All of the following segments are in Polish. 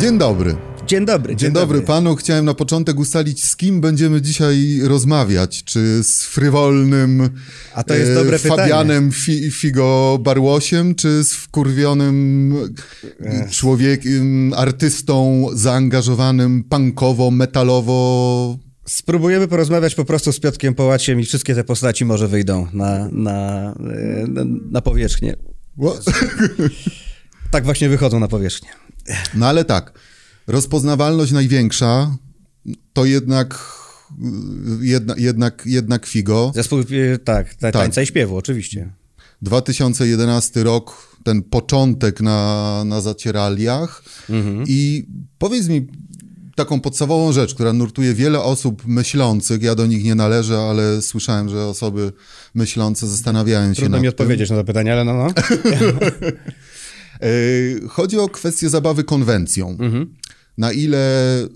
Dzień dobry. Dzień dobry. Dzień, dzień dobry. dobry panu. Chciałem na początek ustalić, z kim będziemy dzisiaj rozmawiać. Czy z frywolnym A to jest dobre Fabianem Fi, Figo Barłosiem, czy z wkurwionym Ech. człowiekiem, artystą zaangażowanym punkowo, metalowo Spróbujemy porozmawiać po prostu z Piotkiem Połaciem i wszystkie te postaci może wyjdą na, na, na, na powierzchnię. tak właśnie wychodzą na powierzchnię. No ale tak, rozpoznawalność największa to jednak jedna, jednak, jednak Figo. Zespół, e, tak, tak, tańca i śpiewu, oczywiście. 2011 rok, ten początek na, na zacieraliach. Mhm. I powiedz mi, taką podstawową rzecz, która nurtuje wiele osób myślących. Ja do nich nie należę, ale słyszałem, że osoby myślące zastanawiają się Trudno mi odpowiedzieć na to pytanie, ale no, no. E, chodzi o kwestię zabawy konwencją. Mhm. Na ile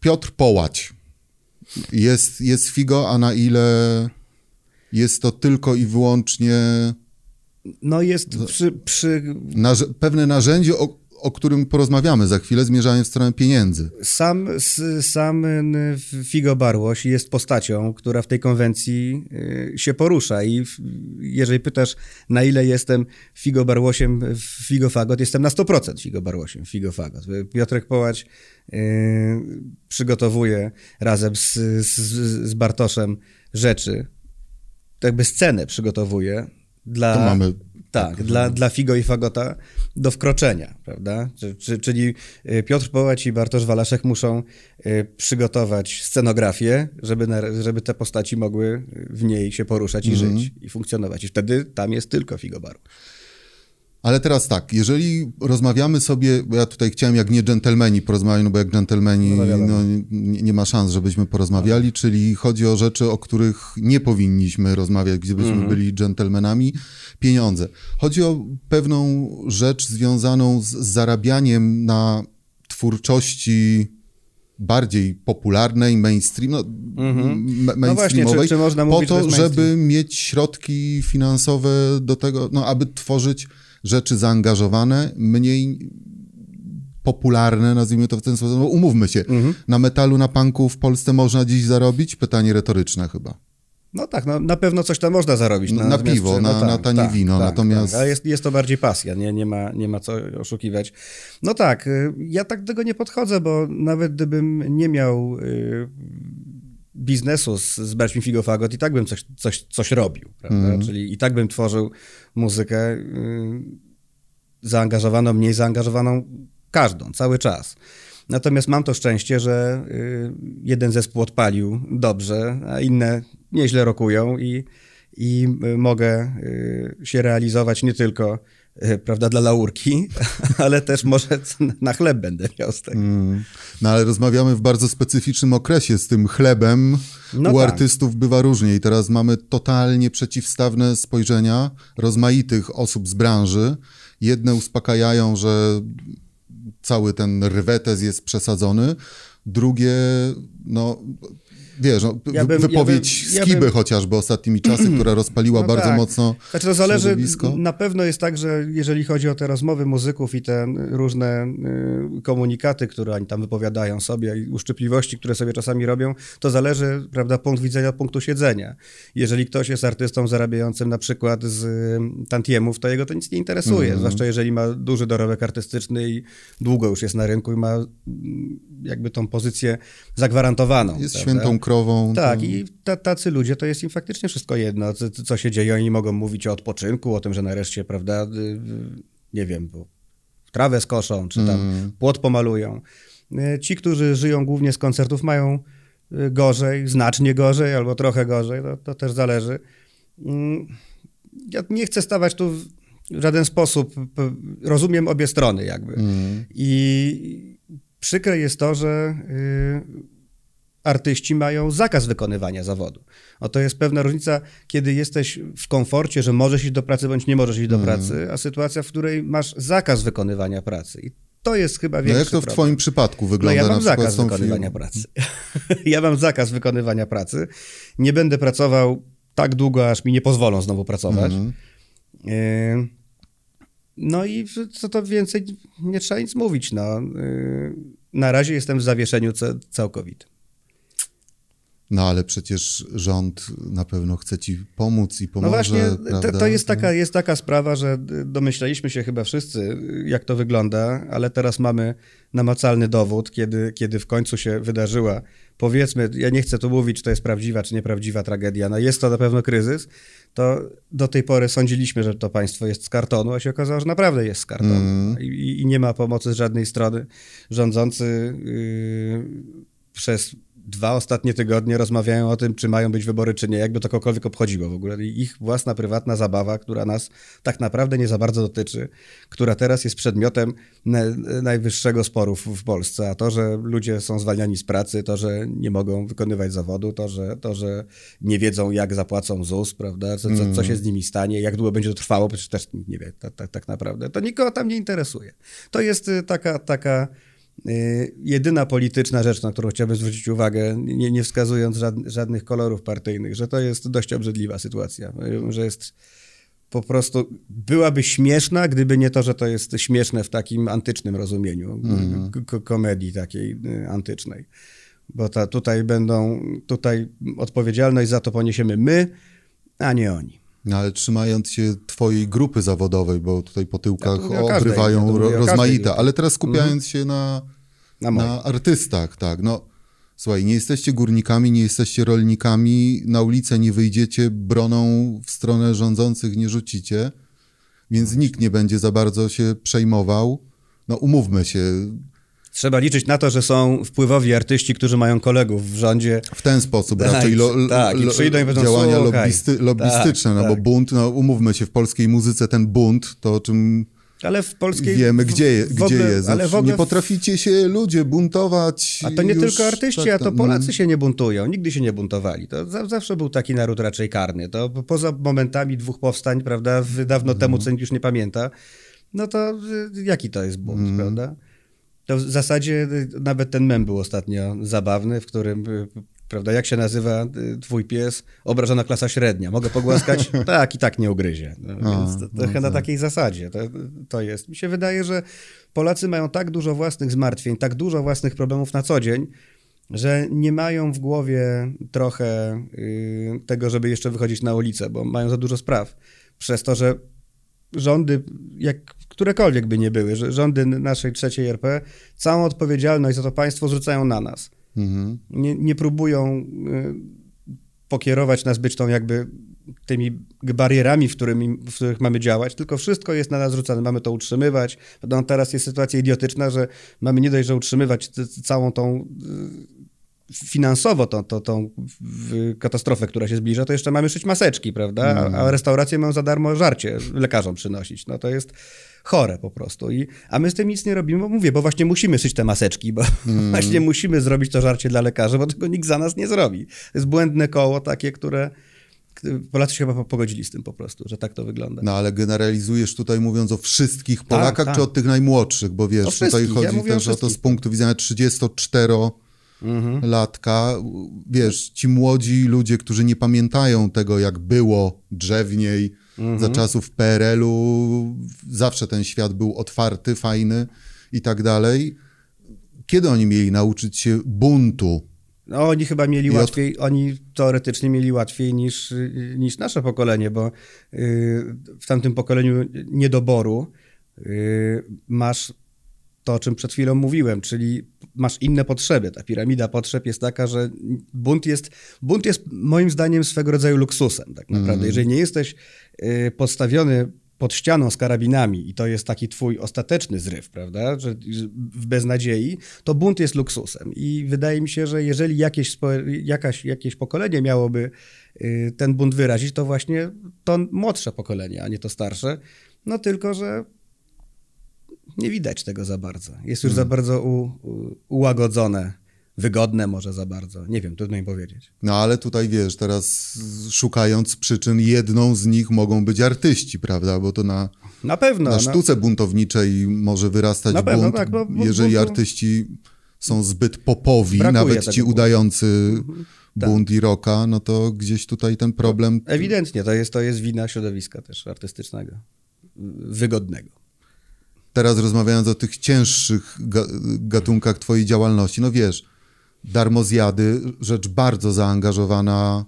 Piotr Połać jest, jest figo, a na ile jest to tylko i wyłącznie no jest przy... przy... pewne narzędzie, o, o którym porozmawiamy za chwilę, zmierzając w stronę pieniędzy. Sam, sam Figo Barłoś jest postacią, która w tej konwencji y, się porusza i jeżeli pytasz, na ile jestem Figo Barłosiem Figo Fagot, jestem na 100% Figo Barłosiem w Figo Fagot. Piotrek Połać y, przygotowuje razem z, z, z Bartoszem rzeczy, jakby scenę przygotowuje dla... To mamy tak, tak dla, dla Figo i Fagota do wkroczenia, prawda? Czyli y, Piotr Połać i Bartosz Walaszek muszą y, przygotować scenografię, żeby, żeby te postaci mogły w niej się poruszać i mm -hmm. żyć i funkcjonować. I wtedy tam jest tylko Figo Baru. Ale teraz tak, jeżeli rozmawiamy sobie, bo ja tutaj chciałem jak nie dżentelmeni porozmawiać, no bo jak dżentelmeni no, no, nie, nie, ma szans, żebyśmy porozmawiali, no. czyli chodzi o rzeczy, o których nie powinniśmy rozmawiać, gdybyśmy mm -hmm. byli dżentelmenami, pieniądze. Chodzi o pewną rzecz związaną z zarabianiem na twórczości bardziej popularnej, mainstream, no, mm -hmm. mainstreamowej, no właśnie, czy, czy można po to, żeby mieć środki finansowe do tego, no, aby tworzyć rzeczy zaangażowane, mniej popularne, nazwijmy to w ten sposób. No, umówmy się, mhm. na metalu, na punku w Polsce można dziś zarobić? Pytanie retoryczne chyba. No tak, no, na pewno coś tam można zarobić. Na, na piwo, no na, tak, na tanie tak, wino, tak, natomiast... Tak. Ale jest, jest to bardziej pasja, nie, nie, ma, nie ma co oszukiwać. No tak, y, ja tak do tego nie podchodzę, bo nawet gdybym nie miał y, biznesu z, z Berćmi Figofagot i tak bym coś, coś, coś robił, prawda? Mm. Czyli i tak bym tworzył muzykę y, zaangażowaną, mniej zaangażowaną, każdą, cały czas. Natomiast mam to szczęście, że y, jeden zespół odpalił dobrze, a inne nieźle rokują i, i y, mogę y, się realizować nie tylko prawda, dla laurki, ale też może na chleb będę miał z tego. Mm. No ale rozmawiamy w bardzo specyficznym okresie z tym chlebem. No U tak. artystów bywa różnie i teraz mamy totalnie przeciwstawne spojrzenia rozmaitych osób z branży. Jedne uspokajają, że cały ten rwetes jest przesadzony, drugie no, wiesz, no, ja bym, wypowiedź ja bym, Skiby bym... chociażby ostatnimi czasy, która rozpaliła no bardzo tak. mocno Znaczy to zależy, na pewno jest tak, że jeżeli chodzi o te rozmowy muzyków i te różne y, komunikaty, które oni tam wypowiadają sobie i uszczypliwości, które sobie czasami robią, to zależy, prawda, punkt widzenia od punktu siedzenia. Jeżeli ktoś jest artystą zarabiającym na przykład z y, tantiemów, to jego to nic nie interesuje, mm. zwłaszcza jeżeli ma duży dorobek artystyczny i długo już jest na rynku i ma mm, jakby tą pozycję zagwarantowaną. Jest prawda? świętą krową. Tak, to... i tacy ludzie to jest im faktycznie wszystko jedno, co, co się dzieje. Oni mogą mówić o odpoczynku, o tym, że nareszcie, prawda, y, y, nie wiem, trawę skoszą, czy tam mm. płot pomalują. Y, ci, którzy żyją głównie z koncertów, mają gorzej, znacznie gorzej, albo trochę gorzej, to, to też zależy. Mm, ja nie chcę stawać tu w żaden sposób, rozumiem obie strony jakby. Mm. I przykre jest to, że artyści mają zakaz wykonywania zawodu. O to jest pewna różnica, kiedy jesteś w komforcie, że możesz iść do pracy bądź nie możesz iść do mhm. pracy, a sytuacja, w której masz zakaz wykonywania pracy. I to jest chyba większy No jak to w problem. twoim przypadku wygląda? No ja mam zakaz wykonywania pracy. ja mam zakaz wykonywania pracy. Nie będę pracował tak długo, aż mi nie pozwolą znowu pracować. Mhm. No i co to więcej, nie trzeba nic mówić. No. Y, na razie jestem w zawieszeniu całkowitym. No ale przecież rząd na pewno chce ci pomóc i pomoże. No właśnie, to, to, jest, taka, jest taka sprawa, że domyślaliśmy się chyba wszyscy, jak to wygląda, ale teraz mamy namacalny dowód, kiedy, kiedy w końcu się wydarzyła, powiedzmy, ja nie chcę tu mówić, czy to jest prawdziwa, czy nieprawdziwa tragedia, no jest to na pewno kryzys, to do tej pory sądziliśmy, że to państwo jest z kartonu, a się okazało, że naprawdę jest z kartonu mm. I, I, nie ma pomocy z żadnej strony. Rządzący yy, przez dwa ostatnie tygodnie rozmawiają o tym, czy mają być wybory, czy nie, jakby to kogokolwiek obchodziło w ogóle. Ich własna, prywatna zabawa, która nas tak naprawdę nie za bardzo dotyczy, która teraz jest przedmiotem najwyższego sporu w Polsce, a to, że ludzie są zwalniani z pracy, to, że nie mogą wykonywać zawodu, to, że, to, że nie wiedzą, jak zapłacą ZUS, prawda, co, co, co się z nimi stanie, jak długo będzie to trwało, przecież też nikt nie wie tak, tak, tak naprawdę. To nikogo tam nie interesuje. To jest y, taka, taka jedyna polityczna rzecz, na którą chciałbym zwrócić uwagę, nie, nie wskazując żadnych kolorów partyjnych, że to jest dość obrzydliwa sytuacja, że jest po prostu byłaby śmieszna, gdyby nie to, że to jest śmieszne w takim antycznym rozumieniu mm. komedii takiej y, antycznej. Bo ta, tutaj będą, tutaj odpowiedzialność za to poniesiemy my, a nie oni. No ale trzymając się twojej grupy zawodowej, bo tutaj po tyłkach ja obrywają ro, rozmaite, ale teraz skupiając mhm. się na, na, na, artystach, tak, no słuchaj, nie jesteście górnikami, nie jesteście rolnikami, na ulicę nie wyjdziecie, broną w stronę rządzących nie rzucicie, więc nikt nie będzie za bardzo się przejmował. No umówmy się, Trzeba liczyć na to, że są wpływowi artyści, którzy mają kolegów w rządzie. W ten sposób tak, raczej lo, tak, lo, przyjdą i będą działania lobbysty, lobbystyczne, tak, no bo tak. bunt, no umówmy się, w polskiej muzyce ten bunt, to o czym ale w polskiej... Wiemy, gdzie, w, gdzie jest. Ale w ogóle... Nie potraficie się ludzie buntować. A to nie już, tylko artyści, tak, a to no. Polacy się nie buntują. Nigdy się nie buntowali. To zawsze był taki naród raczej karny. To poza momentami dwóch powstań, prawda, dawno temu, mhm. co nikt już nie pamięta, no to y, jaki to jest bunt, mm. prawda? To w zasadzie y, nawet ten mem był ostatnio zabawny, w którym, y, prawda, jak się nazywa y, twój pies? Obrażona klasa średnia. Mogę pogłaskać? tak, i tak nie ugryzie. No, więc to, trochę no na tak. takiej zasadzie to, to jest. Mi się wydaje, że Polacy mają tak dużo własnych zmartwień, tak dużo własnych problemów na co dzień, że nie mają w głowie trochę tego, żeby jeszcze wychodzić na ulicę, bo mają za dużo spraw. Przez to, że rządy, jak którekolwiek by nie były, że rządy naszej trzeciej RP, całą odpowiedzialność za to państwo zrzucają na nas. Mhm. Nie, nie próbują y, pokierować nas być tą jakby tymi barierami, w, którymi, w których mamy działać, tylko wszystko jest na nas rzucane. Mamy to utrzymywać. No, teraz jest sytuacja idiotyczna, że mamy nie dość, że utrzymywać całą tą y, finansowo tą, tą, tą katastrofę, która się zbliża, to jeszcze mamy szyć maseczki, prawda? A, a restauracje mają za darmo żarcie lekarzom przynosić. No to jest chore po prostu. I, a my z tym nic nie robimy, bo mówię, bo właśnie musimy szyć te maseczki, bo mm. właśnie musimy zrobić to żarcie dla lekarzy, bo tego nikt za nas nie zrobi. To jest błędne koło takie, które Polacy się chyba pogodzili z tym po prostu, że tak to wygląda. No ale generalizujesz tutaj mówiąc o wszystkich tak, Polakach, tak, czy o tych najmłodszych, bo wiesz, tutaj chodzi ja też o to z punktu widzenia 34 mhm. latka. Wiesz, ci młodzi ludzie, którzy nie pamiętają tego, jak było drzewniej mhm. za czasów PRL-u, zawsze ten świat był otwarty, fajny i tak dalej. Kiedy oni mieli nauczyć się buntu? No, oni chyba mieli łatwiej, oni teoretycznie mieli łatwiej niż, niż nasze pokolenie, bo yy, w tamtym pokoleniu niedoboru yy, masz to, o czym przed chwilą mówiłem, czyli masz inne potrzeby. Ta piramida potrzeb jest taka, że bunt jest, bunt jest moim zdaniem swego rodzaju luksusem. Tak naprawdę. Mm. Jeżeli nie jesteś y, postawiony pod ścianą z karabinami i to jest taki twój ostateczny zryw, prawda, że w beznadziei, to bunt jest luksusem. I wydaje mi się, że jeżeli jakieś, jakaś, jakieś pokolenie miałoby y, ten bunt wyrazić, to właśnie to młodsze pokolenie, a nie to starsze. No tylko, że nie widać tego za bardzo. Jest już hmm. za bardzo u, u, ułagodzone, wygodne może za bardzo. Nie wiem, trudno im powiedzieć. No ale tutaj wiesz, teraz szukając przyczyn, jedną z nich mogą być artyści, prawda? Bo to na, na pewno. Na sztuce buntowniczej może wyrastać na bunt, tak, bo, bo, jeżeli bo, artyści są zbyt popowi, nawet ci udający mhm. bunt tak. i rocka, no to gdzieś tutaj ten problem... Ewidentnie, to jest, to jest wina środowiska też artystycznego, wygodnego. Teraz rozmawiając o tych cięższych gatunkach twojej działalności, no wiesz, darmozjady, rzecz bardzo zaangażowana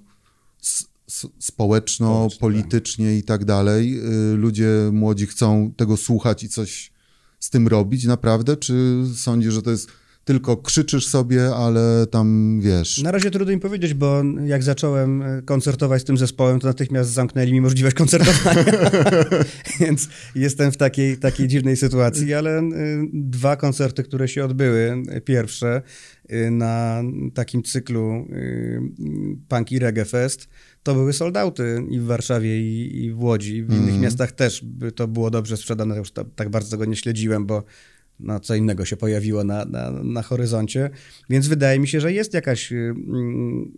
społeczno, tak. politycznie i tak dalej. Y, ludzie młodzi chcą tego słuchać i coś z tym robić naprawdę, czy sądzisz, że to jest tylko krzyczysz sobie, ale tam wiesz. Na razie trudno mi powiedzieć, bo jak zacząłem e, koncertować z tym zespołem, to natychmiast zamknęli mi możliwość koncertowania. Więc jestem w takiej, takiej dziwnej sytuacji, ale e, dwa koncerty, które się odbyły, pierwsze e, na takim cyklu Punk i Reggae Fest, to były soldauty i w Warszawie, i, i w Łodzi. W innych mm. miastach też to było dobrze sprzedane. Już tak bardzo tego nie śledziłem, bo no, co innego się pojawiło na, na, na horyzoncie. Więc wydaje mi się, że jest jakaś. Mm,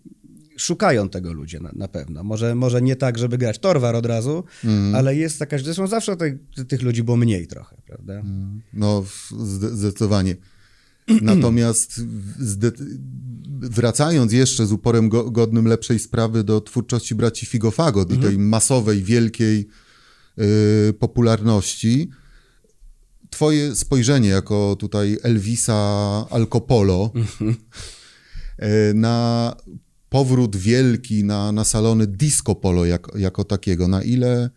szukają tego ludzie na, na, pewno. Może, może nie tak, żeby grać torwar od razu, mm. ale jest jakaś. Zresztą zawsze tych, tych ludzi było mniej trochę, prawda? Mm. No, zdecydowanie. Natomiast wracając jeszcze z uporem go, godnym lepszej sprawy do twórczości braci Figofagot mm -hmm. i tej mhm. masowej, wielkiej y, popularności, twoje spojrzenie jako tutaj Elvisa Alcopolo e, na powrót wielki na, na salony disco polo jak, jako takiego, na ile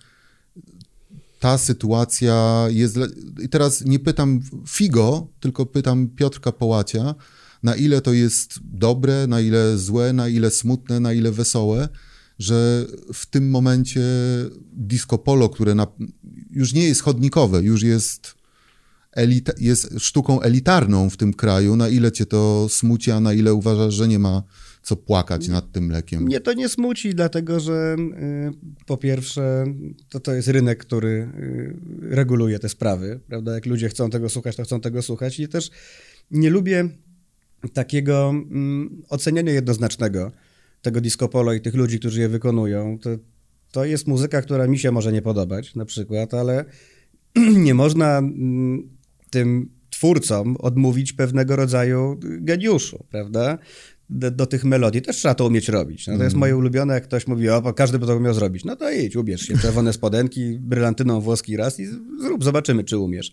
ta sytuacja jest... I teraz nie pytam Figo, tylko pytam Piotrka Połacia, na ile to jest dobre, na ile złe, na ile smutne, na ile wesołe, że w tym momencie disco polo, które na, już nie jest chodnikowe, już jest jest sztuką elitarną w tym kraju. Na ile cię to smuci, a na ile uważasz, że nie ma co płakać nad tym mlekiem? Mnie to nie smuci, dlatego że y, po pierwsze to, to jest rynek, który y, reguluje te sprawy, prawda? Jak ludzie chcą tego słuchać, to chcą tego słuchać i też nie lubię takiego y, oceniania jednoznacznego tego disco polo i tych ludzi, którzy je wykonują. To, to jest muzyka, która mi się może nie podobać na przykład, ale nie można mm, tym twórcom odmówić pewnego rodzaju geniuszu, prawda? Do, do, tych melodii też trzeba to umieć robić. No, to jest mm. moje ulubione, jak ktoś mówi, o, każdy by to umiał zrobić. No to idź, ubierz się, czerwone spodenki, brylantyną włoski raz i zrób, zobaczymy, czy umiesz.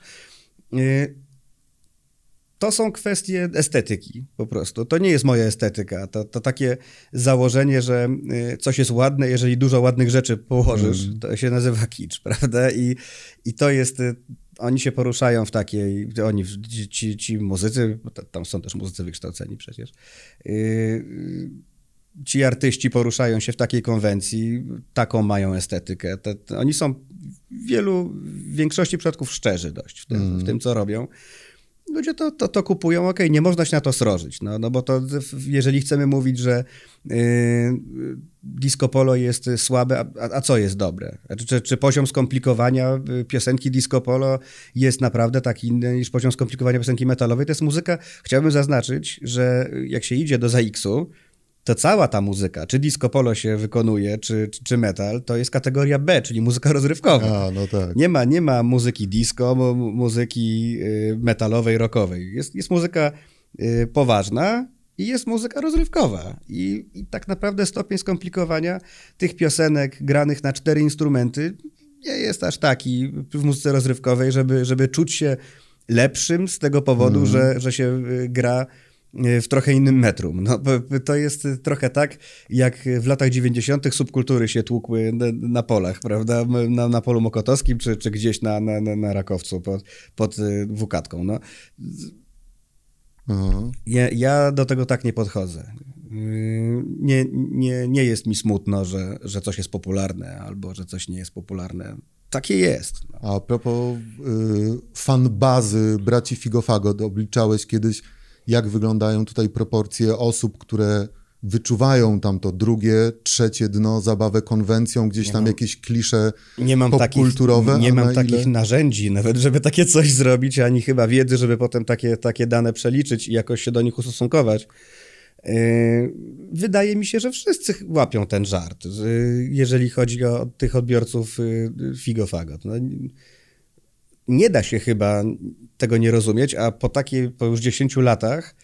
Y, to są kwestie estetyki po prostu. To nie jest moja estetyka. To, to takie założenie, że y, coś jest ładne, jeżeli dużo ładnych rzeczy położysz, mm. to się nazywa kicz, prawda? I, i to jest y, oni się poruszają w takiej, oni, ci, ci muzycy, tam są też muzycy wykształceni przecież, yy, ci artyści poruszają się w takiej konwencji, taką mają estetykę. Te, te, oni są w wielu, w większości przypadków szczerzy dość w tym, mm. w tym co robią ludzie to, to, to kupują, ok, nie można się na to srożyć, no, no bo to jeżeli chcemy mówić, że yy, disco polo jest słabe, a, a co jest dobre? Czy, czy poziom skomplikowania y, piosenki disco polo jest naprawdę tak inny niż poziom skomplikowania piosenki metalowej? To jest muzyka, chciałbym zaznaczyć, że jak się idzie do ZX-u, to cała ta muzyka, czy disco polo się wykonuje, czy, czy, czy, metal, to jest kategoria B, czyli muzyka rozrywkowa. A, no tak. nie, ma, nie ma muzyki disco, muzyki y, metalowej, rockowej. Jest, jest muzyka y, poważna i jest muzyka rozrywkowa. I, I tak naprawdę stopień skomplikowania tych piosenek granych na cztery instrumenty nie jest aż taki w muzyce rozrywkowej, żeby, żeby czuć się lepszym z tego powodu, mm. że, że się y, gra w trochę innym metrum. No, to jest trochę tak, jak w latach 90. subkultury się tłukły na, polach, prawda? Na, na, polu mokotowskim, czy, czy gdzieś na, na, na Rakowcu pod, pod e, Wukatką. No. Ja, ja, do tego tak nie podchodzę. E, nie, nie, nie jest mi smutno, że, że coś jest popularne albo że coś nie jest popularne. Takie jest. No. A propos y, fanbazy braci Figofago, obliczałeś kiedyś jak wyglądają tutaj proporcje osób, które wyczuwają tam to drugie, trzecie dno, zabawę konwencją, gdzieś nie tam mam, jakieś klisze nie mam popkulturowe. Takich, nie mam na takich ile... narzędzi nawet, żeby takie coś zrobić, ani chyba wiedzy, żeby potem takie, takie dane przeliczyć i jakoś się do nich ustosunkować. Yy, wydaje mi się, że wszyscy łapią ten żart, jeżeli chodzi o tych odbiorców yy, figofagot. No, nie da się chyba tego nie rozumieć, a po takiej, po już 10 latach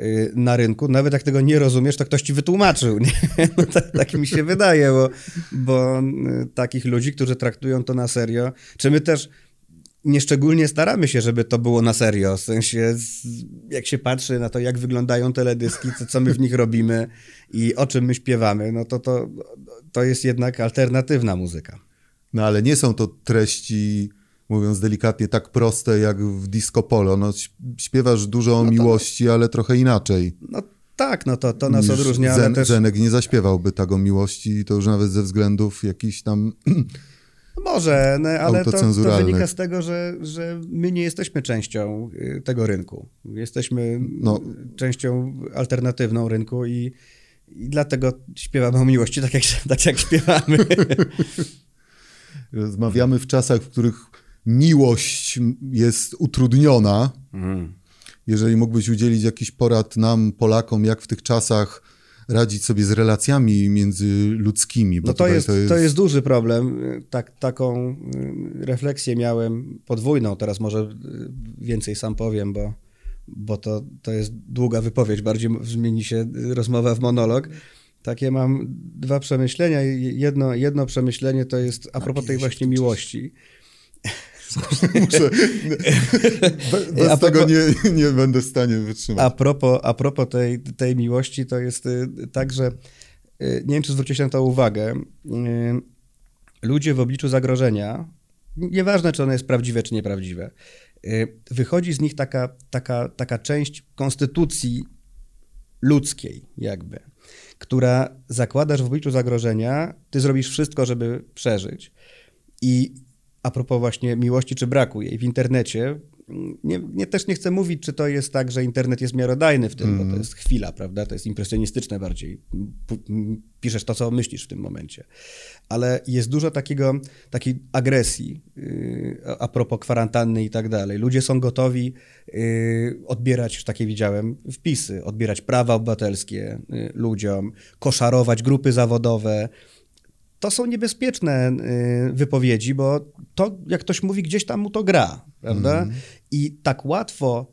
y, na rynku, nawet jak tego nie rozumiesz, to ktoś ci wytłumaczył. No tak, tak, mi się wydaje, bo, bo y, takich ludzi, którzy traktują to na serio, czy my też nieszczególnie staramy się, żeby to było na serio. W sensie, jak się patrzy na to, jak wyglądają teledyski, to co my w nich robimy i o czym my śpiewamy, no to to, to jest jednak alternatywna muzyka. No ale nie są to treści, mówiąc delikatnie, tak proste jak w disco polo. No, śpiewasz dużo o no to... miłości, ale trochę inaczej. No tak, no to, to nas odróżnia. Zen, też... Zenek nie zaśpiewałby tak o miłości, to już nawet ze względów jakichś tam Może, no, ale to, to, wynika z tego, że, że my nie jesteśmy częścią y, tego rynku. Jesteśmy no. częścią alternatywną rynku i, i dlatego śpiewamy o miłości tak jak, tak jak śpiewamy. Rozmawiamy w czasach, w których miłość jest utrudniona. Mm. Jeżeli mógłbyś udzielić jakiś porad nam, Polakom, jak w tych czasach radzić sobie z relacjami międzyludzkimi. no to jest, to jest... to, jest... duży problem. Tak, taką y, refleksję miałem podwójną, teraz może y, więcej sam powiem, bo, bo to, to jest długa wypowiedź, bardziej zmieni się rozmowa w monolog. Takie mam dwa przemyślenia. Jedno, jedno przemyślenie to jest a propos tej właśnie miłości. Muszę, bez tego nie, nie będę w stanie wytrzymać. A propos, a propos tej, tej miłości, to jest y, tak, że y, nie wiem, czy zwróciłeś na to uwagę, y, ludzie w obliczu zagrożenia, nieważne, czy ono jest prawdziwe, czy nieprawdziwe, wychodzi z nich taka, taka, taka część konstytucji ludzkiej, jakby, która zakłada, że w obliczu zagrożenia ty zrobisz wszystko, żeby przeżyć. I a propos właśnie miłości czy braku jej w internecie, nie, nie, też nie chcę mówić, czy to jest tak, że internet jest miarodajny w tym, mm. bo to mhm. jest chwila, prawda? To jest impresjonistyczne bardziej. Piszesz to, co myślisz w tym momencie. Ale jest dużo takiego, takiej agresji yy, a propos kwarantanny i tak dalej. Ludzie są gotowi yy, odbierać, takie widziałem, wpisy, odbierać prawa obywatelskie yy, ludziom, koszarować grupy zawodowe, to są niebezpieczne y, wypowiedzi, bo to, jak ktoś mówi, gdzieś tam mu to gra, prawda? Mm. I tak łatwo,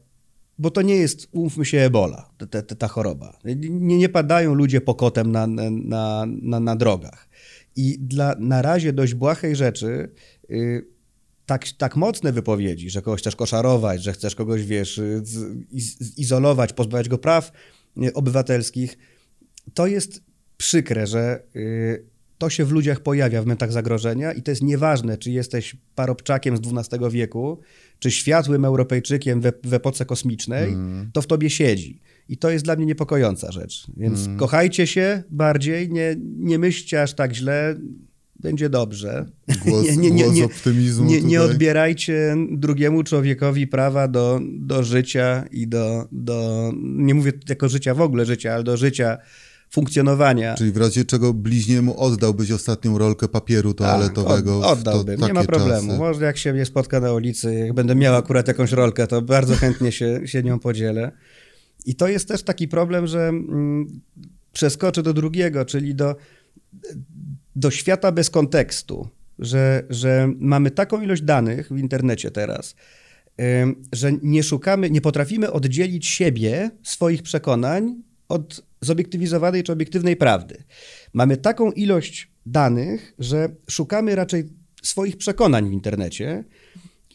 bo to nie jest, umówmy się, ebola, ta, ta, ta choroba. Nie, nie padają ludzie pokotem na, na, na, na drogach. I dla na razie dość błahej rzeczy, y, tak, tak mocne wypowiedzi, że kogoś chcesz koszarować, że chcesz kogoś, wiesz, izolować, pozbawiać go praw y, obywatelskich, to jest przykre, że to się w ludziach pojawia w momentach zagrożenia i to jest nieważne, czy jesteś parobczakiem z XII wieku, czy światłym Europejczykiem w, w epoce kosmicznej, mm. to w tobie siedzi. I to jest dla mnie niepokojąca rzecz. Więc mm. kochajcie się bardziej, nie, nie myślcie aż tak źle, będzie dobrze. Głos, nie, nie, nie, nie, optymizmu nie, nie odbierajcie drugiemu człowiekowi prawa do, do życia i do, do, nie mówię jako życia w ogóle życia, ale do życia funkcjonowania. Czyli w razie czego bliźniemu oddałbyś ostatnią rolkę papieru toaletowego? Tak, oddałbym, nie ma problemu. Czasy. Może jak się mnie spotka na ulicy, jak będę miał akurat jakąś rolkę, to bardzo chętnie się, się nią podzielę. I to jest też taki problem, że mm, przeskoczę do drugiego, czyli do, do świata bez kontekstu, że, że mamy taką ilość danych w internecie teraz, że nie szukamy, nie potrafimy oddzielić siebie, swoich przekonań od zobiektywizowanej czy obiektywnej prawdy. Mamy taką ilość danych, że szukamy raczej swoich przekonań w internecie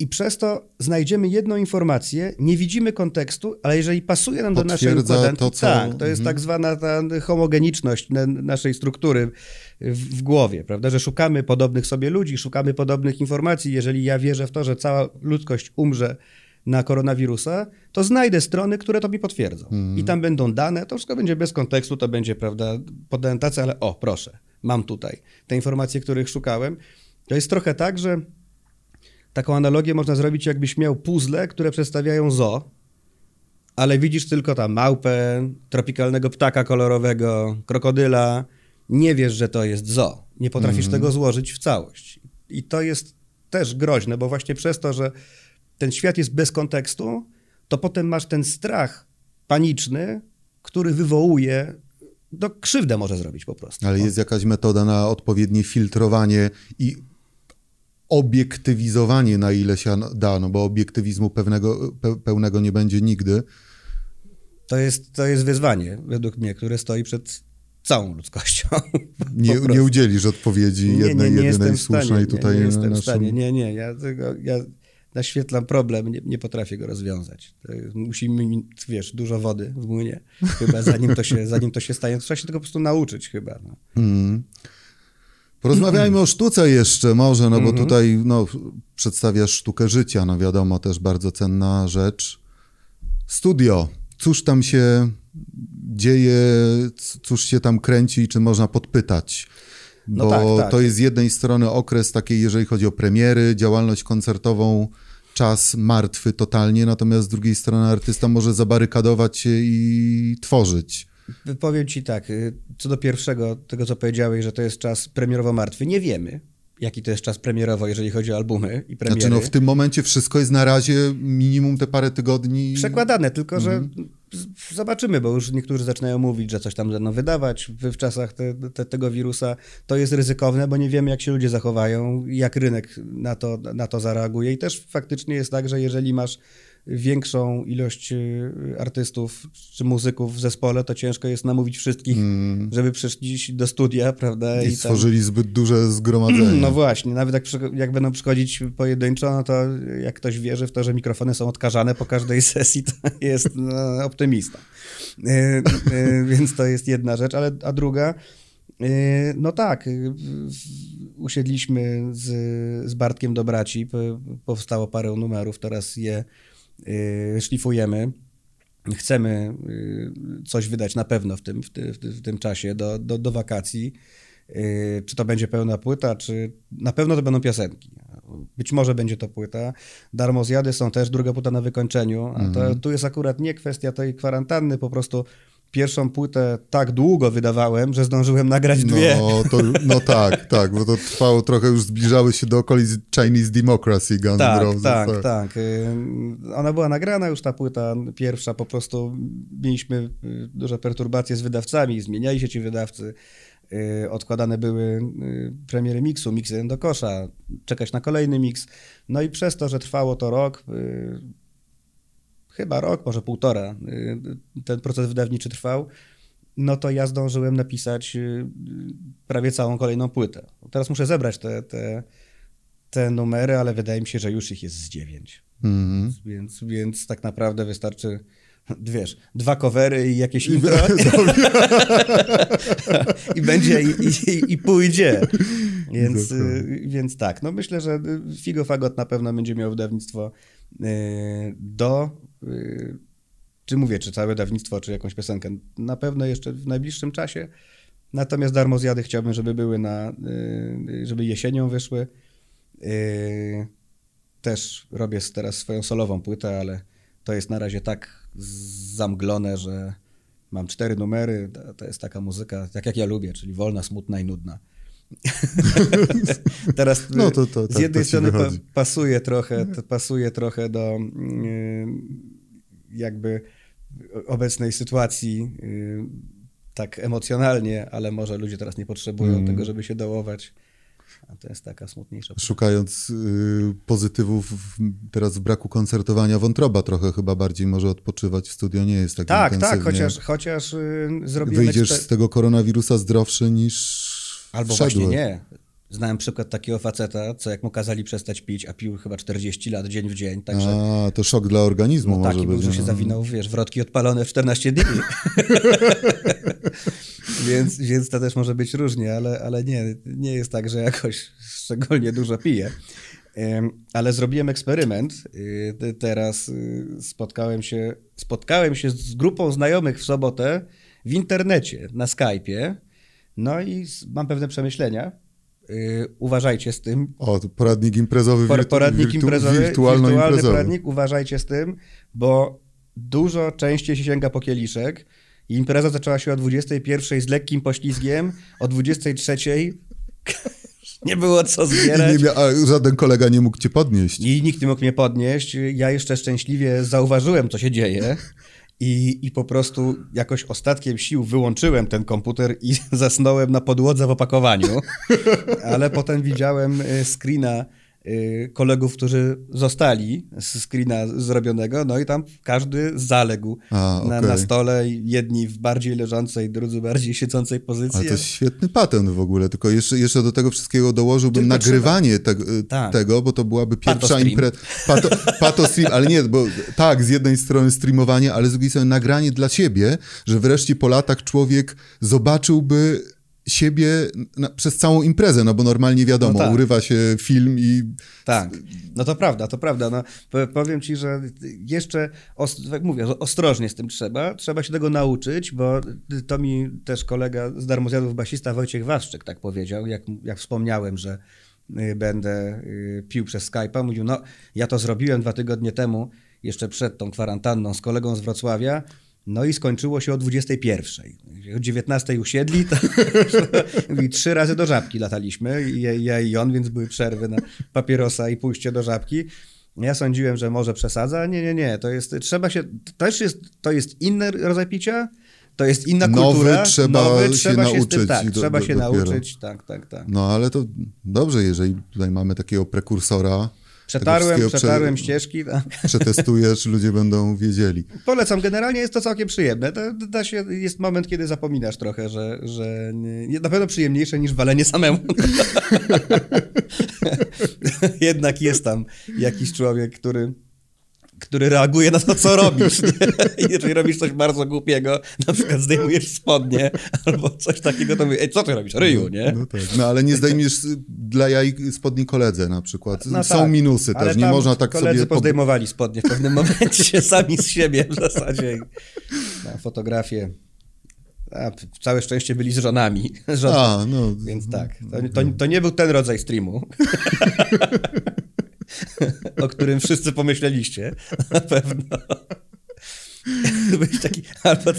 i przez to znajdziemy jedną informację, nie widzimy kontekstu, ale jeżeli pasuje nam do naszej układanki, to, co... tak, to jest mhm. tak zwana ta homogeniczność naszej struktury w, w, głowie, prawda, że szukamy podobnych sobie ludzi, szukamy podobnych informacji. Jeżeli ja wierzę w to, że cała ludzkość umrze na koronawirusa, to znajdę strony, które to mi potwierdzą. Mm. I tam będą dane, to wszystko będzie bez kontekstu, to będzie, prawda, podane tacy, ale o, proszę, mam tutaj te informacje, których szukałem. To jest trochę tak, że taką analogię można zrobić, jakbyś miał puzzle, które przedstawiają zo, ale widzisz tylko tam małpę, tropikalnego ptaka kolorowego, krokodyla, nie wiesz, że to jest zo. Nie potrafisz mm. tego złożyć w całość. I to jest też groźne, bo właśnie przez to, że ten świat jest bez kontekstu, to potem masz ten strach paniczny, który wywołuje, no krzywdę może zrobić po prostu. Ale jest jakaś metoda na odpowiednie filtrowanie i obiektywizowanie, na ile się da, no bo obiektywizmu pewnego, pełnego nie będzie nigdy. To jest, to jest wyzwanie, według mnie, które stoi przed całą ludzkością. Nie, nie udzielisz odpowiedzi jednej, nie, nie, jedynej słusznej tutaj. Nie, nie jestem naszym... w stanie, nie, nie. Ja, tego, ja naświetlam problem, nie, nie potrafię go rozwiązać. Musimy mieć, wiesz, dużo wody w młynie, chyba zanim to się, zanim to się stanie. To trzeba się tego po prostu nauczyć chyba. No. Mm. Porozmawiajmy o sztuce jeszcze może, no bo mhm. tutaj no, przedstawiasz sztukę życia, no wiadomo, też bardzo cenna rzecz. Studio, cóż tam się dzieje, cóż się tam kręci, czy można podpytać? No bo tak, tak. to jest z jednej strony okres takiej, jeżeli chodzi o premiery, działalność koncertową, czas martwy totalnie, natomiast z drugiej strony artysta może zabarykadować się i tworzyć. Powiem ci tak, y, co do pierwszego, tego co powiedziałeś, że to jest czas premierowo martwy, nie wiemy jaki to jest czas premierowo, jeżeli chodzi o albumy i premiery. Znaczy no w tym momencie wszystko jest na razie minimum te parę tygodni. Przekładane, tylko mhm. że zobaczymy, bo już niektórzy zaczynają mówić, że coś tam będą wydawać w, w czasach te, te, tego wirusa. To jest ryzykowne, bo nie wiemy, jak się ludzie zachowają, jak rynek na to, na to zareaguje. I też faktycznie jest tak, że jeżeli masz większą ilość y, artystów czy muzyków w zespole, to ciężko jest namówić wszystkich, mm. żeby przyszli do studia, prawda? I, I stworzyli tam... zbyt duże zgromadzenie. No właśnie, nawet jak, jak będą przychodzić pojedynczo, no to jak ktoś wierzy w to, że mikrofony są odkażane po każdej sesji, to jest no, optymista. Y, y, więc to jest jedna rzecz, ale a druga, no tak, usiedliśmy z, z Bartkiem do braci, powstało parę numerów, teraz je szlifujemy. Chcemy y, coś wydać na pewno w tym, w, ty, w tym czasie do, do, do wakacji. Y, czy to będzie pełna płyta, czy na pewno to będą piosenki. Być może będzie to płyta. Darmo zjady są też, druga płyta na wykończeniu. A to, mhm. tu jest akurat nie kwestia tej kwarantanny, po prostu pierwszą płytę tak długo wydawałem, że zdążyłem nagrać dwie. No, to, no tak, tak, bo to trwało trochę, już zbliżały się do okolic Chinese Democracy Guns tak, Roses. Tak, tak, tak. Ona była nagrana już, ta płyta pierwsza, po prostu mieliśmy y, duże perturbacje z wydawcami, zmieniali się ci wydawcy, y, odkładane były premiery miksu, miksy do kosza, czekać na kolejny miks. No i przez to, że trwało to rok, chyba rok, może półtora y, ten proces wydawniczy trwał, no to ja zdążyłem napisać y, prawie całą kolejną płytę. Teraz muszę zebrać te, te, te numery, ale wydaje mi się, że już ich jest z dziewięć. Mm. Więc, więc tak naprawdę wystarczy wiesz, dwa covery i jakieś intro i będzie i, i, i, pójdzie. Więc, y, więc tak, no myślę, że Figo Fagot na pewno będzie miał wydawnictwo do czy mówię, czy całe dawnictwo, czy jakąś piosenkę. Na pewno jeszcze w najbliższym czasie. Natomiast darmo zjady chciałbym, żeby były na, y, żeby jesienią wyszły. Y, też robię teraz swoją solową płytę, ale to jest na razie tak zamglone, że mam cztery numery. To jest taka muzyka, tak jak ja lubię, czyli wolna, smutna i nudna. Teraz no to, to, z tak, jednej strony pa, pasuje trochę, pasuje trochę do jakby obecnej sytuacji tak emocjonalnie, ale może ludzie teraz nie potrzebują mm. tego, żeby się dołować. A to jest taka smutniejsza. Szukając y, pozytywów teraz w braku koncertowania, wątroba trochę chyba bardziej może odpoczywać w studio, nie jest tak Tak, tak, chociaż, chociaż y, zrobiłem... Wyjdziesz z tego koronawirusa zdrowszy niż Albo właśnie nie. Znałem przykład takiego faceta, co jak mu kazali przestać pić, a pił chyba 40 lat dzień w dzień, także... A, to szok dla organizmu no, taki był, że się no. zawinął, wiesz, wrotki odpalone w 14 dni. więc, więc to też może być różnie, ale, ale nie, nie jest tak, że jakoś szczególnie dużo pije. Ale zrobiłem eksperyment. Y, teraz y, spotkałem się, spotkałem się z grupą znajomych w sobotę w internecie, na Skype'ie no i mam pewne przemyślenia. Yy, uważajcie z tym. O, poradnik imprezowy, wirtu, poradnik wirtu, imprezowy wirtualny imprezowy. poradnik, uważajcie z tym, bo dużo częściej się sięga po kieliszek. I impreza zaczęła się o 21 z lekkim poślizgiem, o 23 nie było co zbierać. Nie, a żaden kolega nie mógł cię podnieść. I nikt nie mógł mnie podnieść. Ja jeszcze szczęśliwie zauważyłem, co się dzieje. I, I po prostu jakoś ostatkiem sił wyłączyłem ten komputer i zasnąłem na podłodze w opakowaniu. Ale potem widziałem e, screena kolegów, którzy zostali z screena zrobionego, no i tam każdy zaległ A, na, okej. na stole, jedni w bardziej leżącej, drudzy bardziej siedzącej pozycji. Ale to jest świetny patent w ogóle, tylko jeszcze, jeszcze do tego wszystkiego dołożyłbym Tylko nagrywanie te, Tak. tego, bo to byłaby pierwsza impreza. Pato, pato stream, ale nie, bo tak, z jednej strony streamowanie, ale z drugiej strony nagranie dla siebie, że wreszcie po latach człowiek zobaczyłby siebie na, przez całą imprezę, no bo normalnie wiadomo, No tak. urywa się film i Tak, no to prawda, to prawda. No, po- powiem ci, że jeszcze, tak mówię, ostrożnie z tym trzeba. Trzeba się tego nauczyć, bo to mi też kolega z Darmozjadów, basista Wojciech Waszczyk tak powiedział, jak, jak wspomniałem, że y, będę y, pił przez Skype'a. Mówił, no ja to zrobiłem dwa tygodnie temu, jeszcze przed tą kwarantanną z kolegą z Wrocławia, no i skończyło się o 21. O 19 usiedli, to mówi, trzy razy do żabki lataliśmy, ja, ja i on, więc były przerwy na papierosa i pójście do żabki. Ja sądziłem, że może przesadza. Nie, nie, nie. To jest, trzeba się, też jest, to jest inny rodzaj picia, to jest inna Nowy kultura. trzeba Nowy, się trzeba się tym, nauczyć tak, do- trzeba do- się dopiero. nauczyć, tak, tak, tak. no ale to dobrze, jeżeli tutaj mamy takiego prekursora. Przetarłem, wszystkiego prze- przetarłem ścieżki. Tak. Przetestujesz, ludzie będą wiedzieli. Polecam, generalnie jest to całkiem przyjemne. To, da się, jest moment, kiedy zapominasz trochę, że, że nie, na pewno przyjemniejsze niż walenie samemu. Jednak jest tam jakiś człowiek, który, który reaguje na to, co robisz. Nie? Jeżeli robisz coś bardzo głupiego, na przykład zdejmujesz spodnie albo coś takiego, to mówię, ej, co ty robisz? Ryju, nie? No, tak. no ale nie zdejmiesz dla jaj spodni koledze na przykład. No Są tak, minusy też, nie można tak koledzy sobie... po- pozdejmowali spodnie w pewnym momencie sami z siebie w zasadzie. Na fotografię. A, całe szczęście byli z żonami. Żon... A, no. Więc tak, to, to, to nie był ten rodzaj streamu, o którym wszyscy pomyśleliście, na pewno. Być taki, albo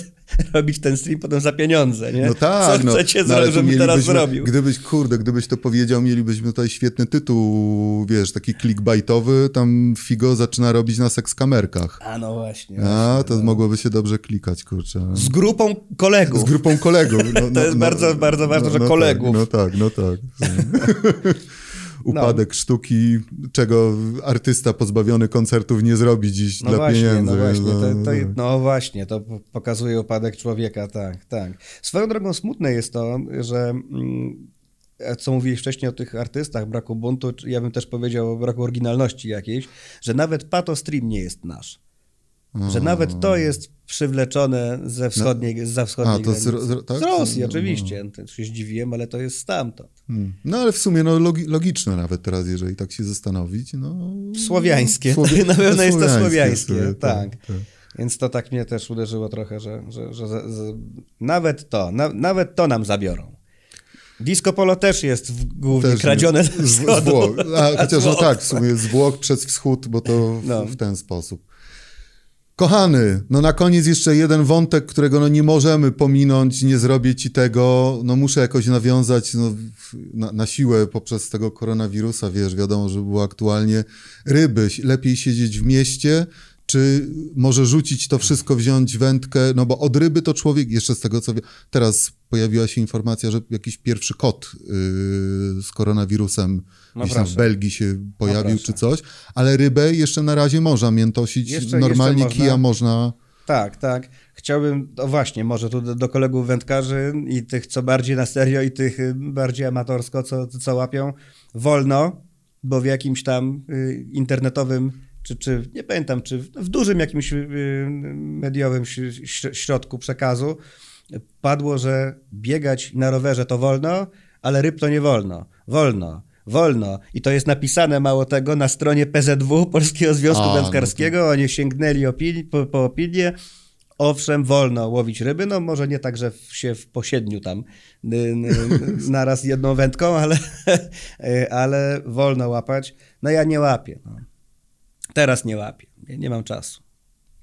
robić ten stream potem za pieniądze, nie? No tak, Co no, chcecie, no, no, tu żebym teraz zrobił? Gdybyś, kurde, gdybyś to powiedział, mielibyśmy tutaj świetny tytuł, wiesz, taki clickbaitowy, tam Figo zaczyna robić na sekskamerkach. A no właśnie. A, właśnie, to no. mogłoby się dobrze klikać, kurczę. Z grupą kolegów. Z grupą kolegów. No, no, jest bardzo, bardzo ważne, że kolegów. Tak, no tak, no tak. Upadek sztuki, czego artysta pozbawiony koncertów nie zrobi dziś No dla właśnie, pieniędzy. no właśnie, to, to, no. no właśnie, to pokazuje upadek człowieka, tak, tak. Swoją drogą smutne jest to, że mm, co mówiłeś wcześniej o tych artystach, braku buntu, ja bym też powiedział o braku oryginalności jakiejś, że nawet Pato Stream nie jest nasz. Że nawet to jest przywleczone ze wschodniej, ze wschodniej No. A, to z. Ro- tak? Z Rosji, No. oczywiście. Też się zdziwiłem, ale to jest stamtąd. Hmm. No ale w sumie no, logi logiczne nawet teraz, jeżeli tak się zastanowić. No, Słowiańskie. Słowie- Na pewno jest to słowiańskie sobie, tak. tak. Więc to tak mnie też uderzyło trochę, że, że, że, nawet to, na, nawet to nam zabiorą. Disco polo też jest w, głównie Też kradzione z, z wschodu. Włoch. A, chociaż no tak, w sumie z Włoch przez wschód, bo to w, No. w ten sposób. Kochany, no na koniec jeszcze jeden wątek, którego no nie możemy pominąć, nie zrobię ci tego, no muszę jakoś nawiązać no, na, na siłę poprzez tego koronawirusa, wiesz, wiadomo, że było aktualnie ryby, lepiej siedzieć w mieście, czy może rzucić to wszystko, wziąć wędkę, no bo od ryby to człowiek, jeszcze z tego co wiem, teraz pojawiła się informacja, że jakiś pierwszy kot yy, z koronawirusem No gdzieś tam w. Belgii się pojawił proszę. czy coś, ale rybę jeszcze na razie można miętosić, Jeszcze- normalnie jeszcze kija można. można... Tak, tak. Chciałbym, no właśnie, może tu do, do kolegów wędkarzy i tych, co bardziej na serio i tych y, bardziej amatorsko, co, co łapią, wolno, bo w jakimś tam y, internetowym, czy, czy nie pamiętam, czy w, w dużym jakimś y, mediowym środku przekazu padło, że biegać na rowerze to wolno, ale ryb to nie wolno. Wolno. Wolno. I to jest napisane, mało tego, na stronie PZW, Polskiego Związku A, no to- Wędkarskiego. Oni sięgnęli opini- po, po opinię. Owszem, wolno łowić ryby, no może nie tak, że w- się w po siedmiu tam y, y, naraz jedną wędką, ale, y, ale wolno łapać. No ja nie łapię. No. Teraz nie łapię. Nie, nie mam czasu.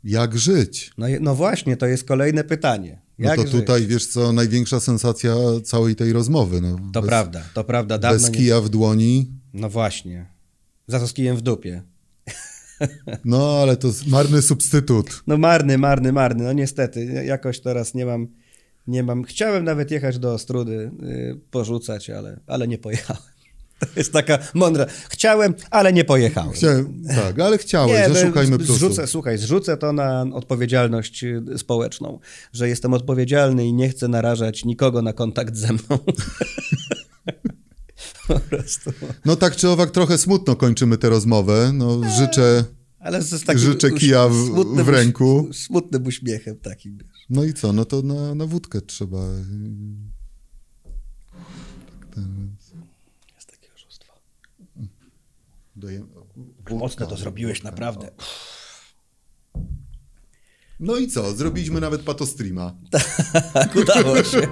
Jak żyć? No, no właśnie, to jest kolejne pytanie. No to tutaj, wiesz co, największa sensacja całej tej rozmowy. No, To bez, prawda, to prawda. Dawno Bez nie... kija w dłoni, No właśnie. Za to z kijem w dupie. no ale to marny substytut. No marny, marny, marny. No niestety, jakoś teraz nie mam, nie mam. Chciałem nawet jechać do Ostrudy, y, porzucać, ale, ale nie pojechałem. To jest taka mądra. Chciałem, ale nie pojechałem. Chciałem, tak, ale Nie, że no, szukajmy plusów. zrzucę, słuchaj, zrzucę to na odpowiedzialność y, społeczną, że jestem odpowiedzialny i nie chcę narażać nikogo na kontakt ze mną. po prostu. No tak czy owak, trochę smutno kończymy tę rozmowę. No, życzę, Ale z takim życzę kija w, smutnym w ręku. Smutnym uśmiechem takim. wiesz. No i co, no to na, na wódkę trzeba. Tak, ten, Jest takie oszustwo. Dajemy- Mocno to zrobiłeś, naprawdę. No i co, zrobiliśmy nawet patostreama. Tak, udało się.